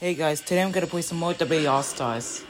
Hey guys, today I'm gonna play some more WR Stars.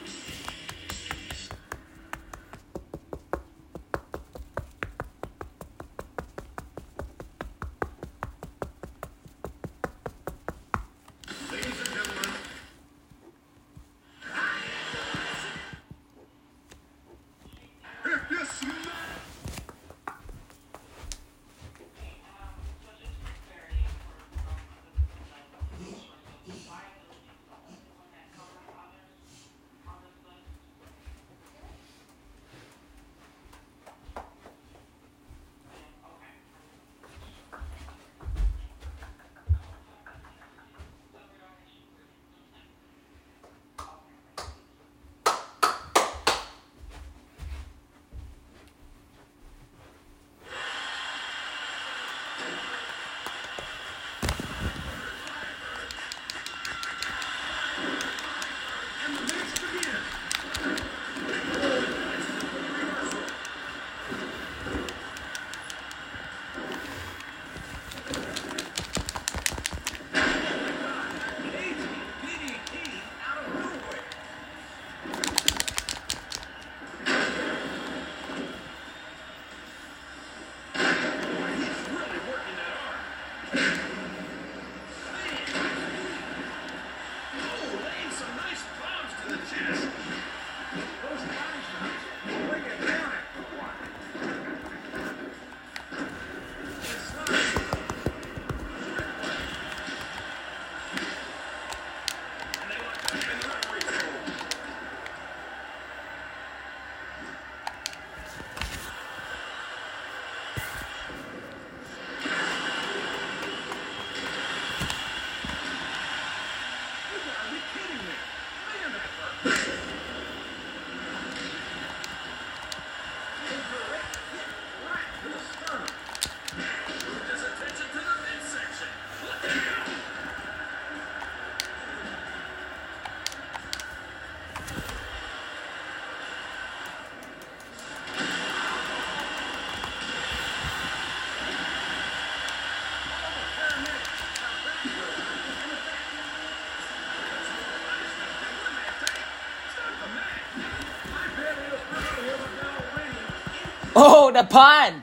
upon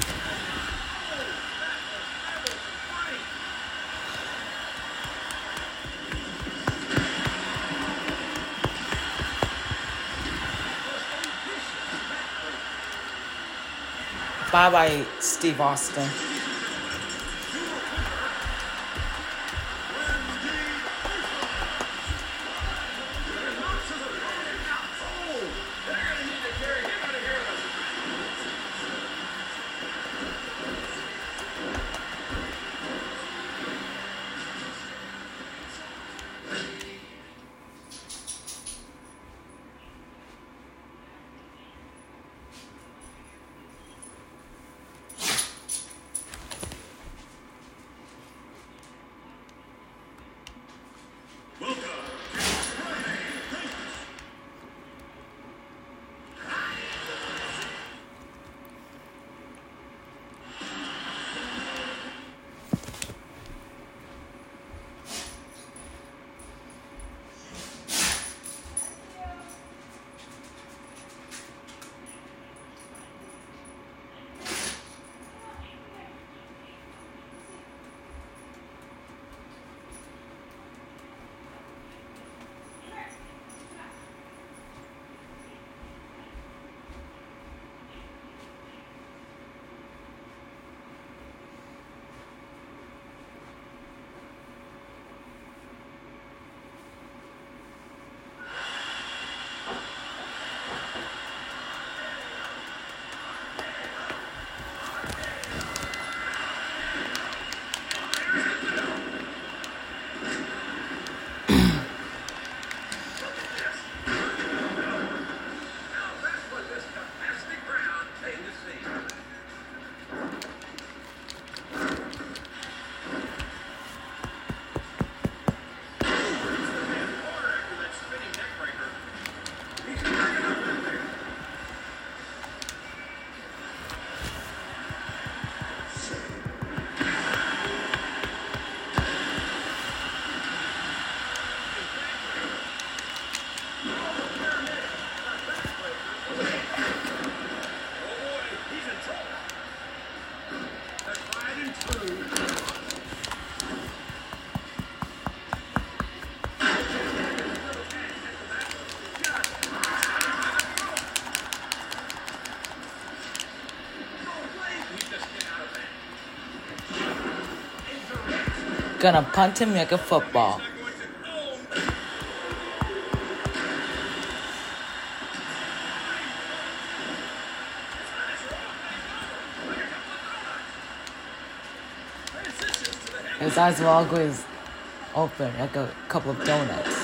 Bye bye, Steve Austin. Gonna punt him like a football. His eyes were always open like a couple of donuts.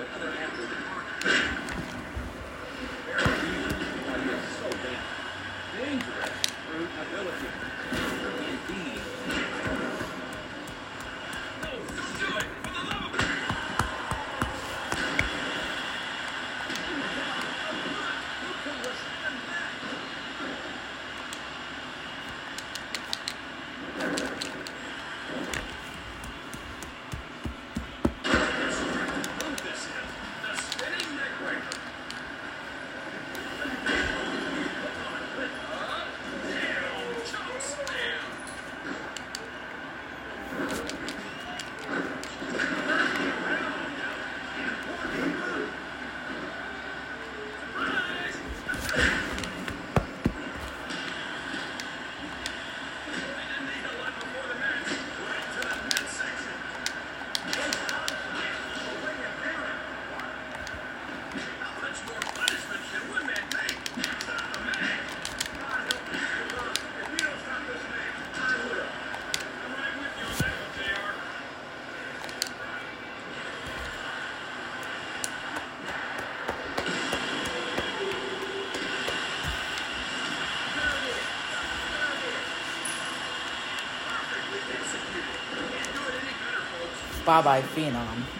Another effort. Bye Bye Phenom.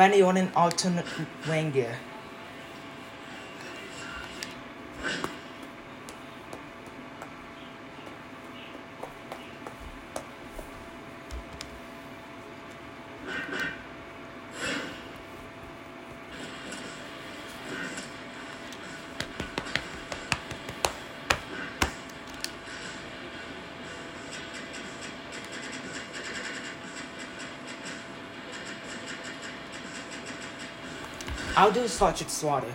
when you're an alternate wing gear. How do you Swatch at Swatter.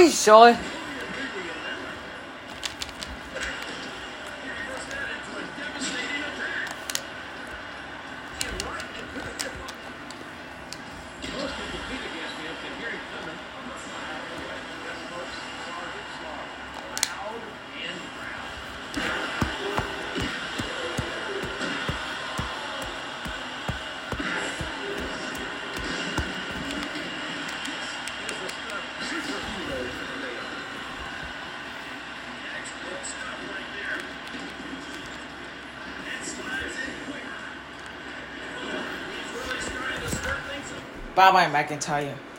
嘿小黑 Bye-bye, McIntyre.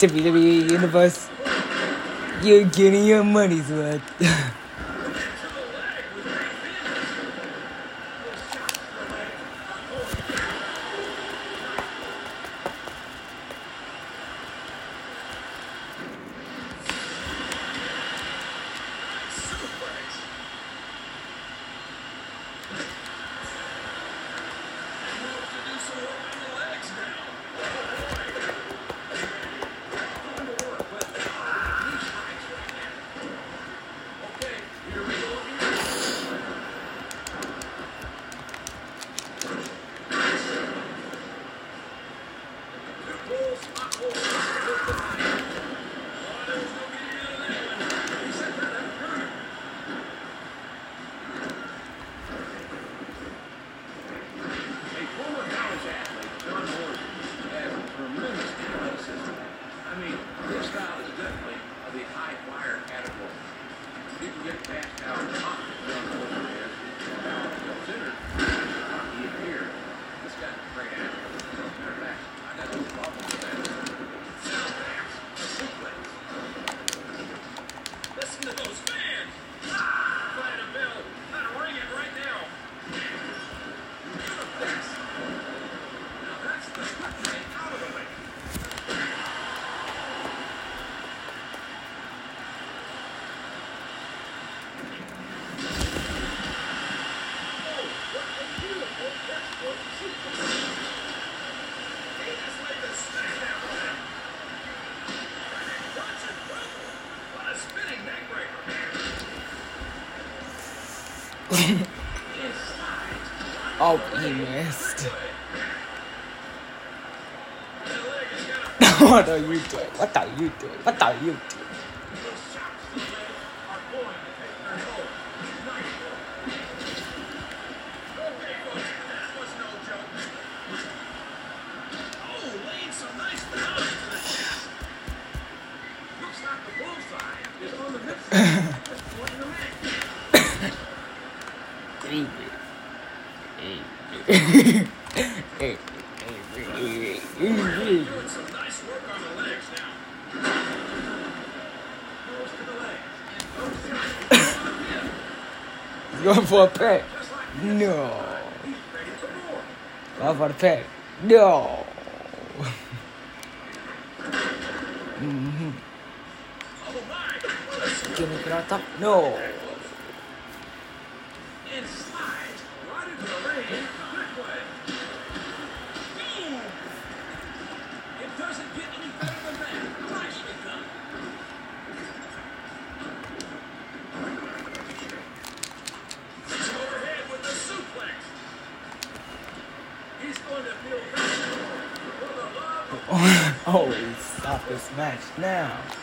WWE Universe, you're getting your money's worth. oh, he missed. what are you doing? What are you doing? What are you doing? for a pack. No. Going for the pack. No. mm-hmm. Give me. No. match now.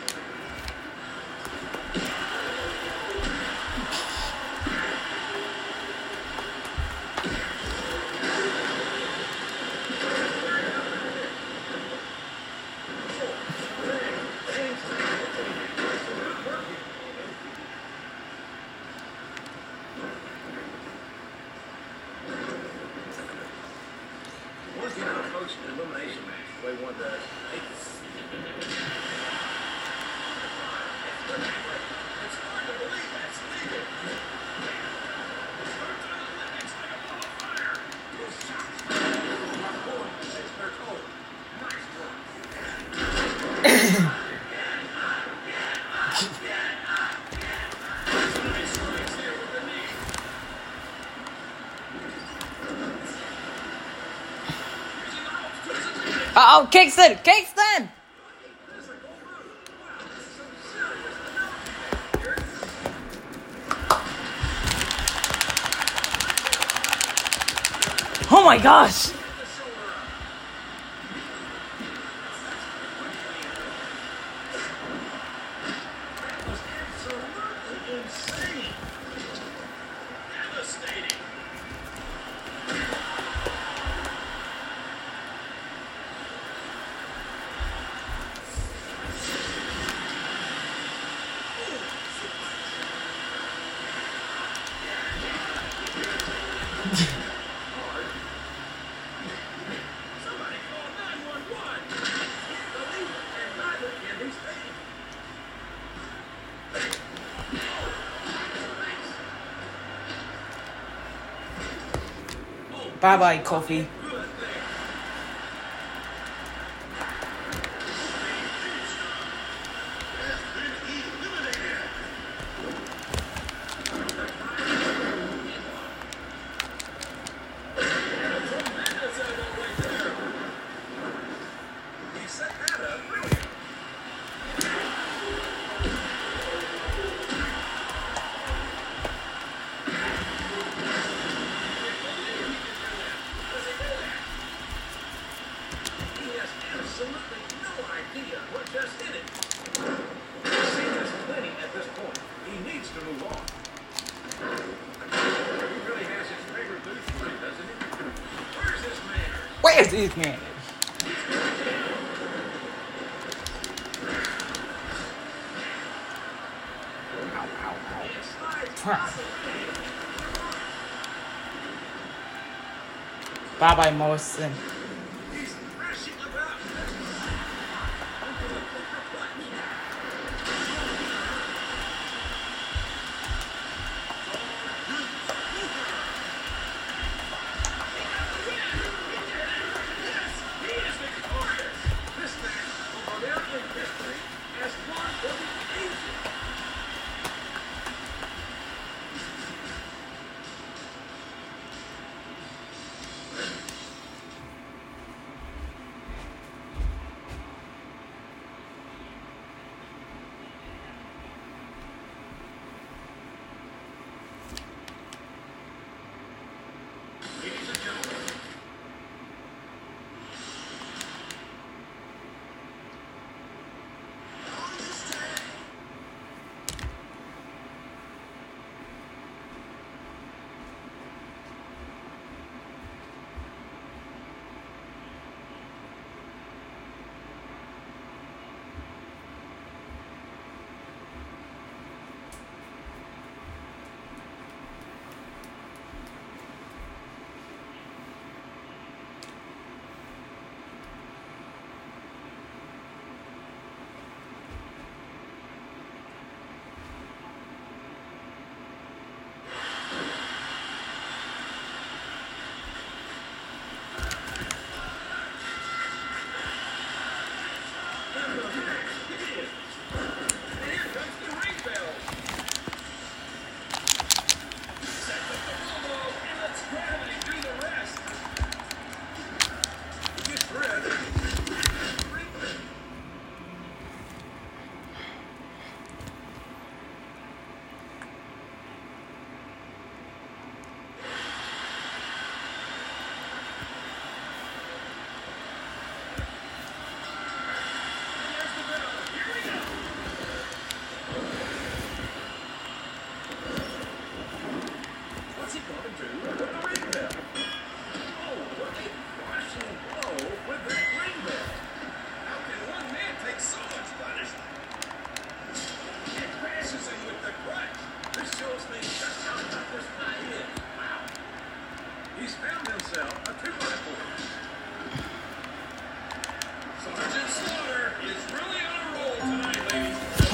Oh, Kingston! Kingston! Oh my gosh! Bye bye, Kofi. advantage. Ow. Bye bye, Morrison.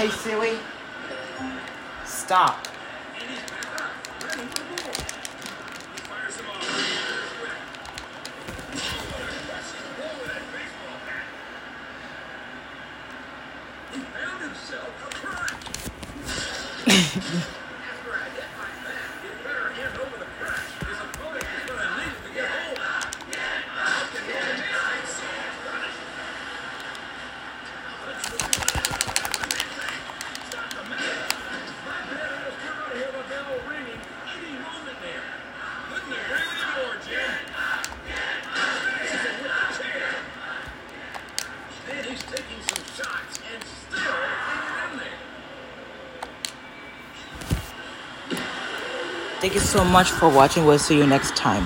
Hey silly? stop. Thank you so much for watching. We'll see you next time.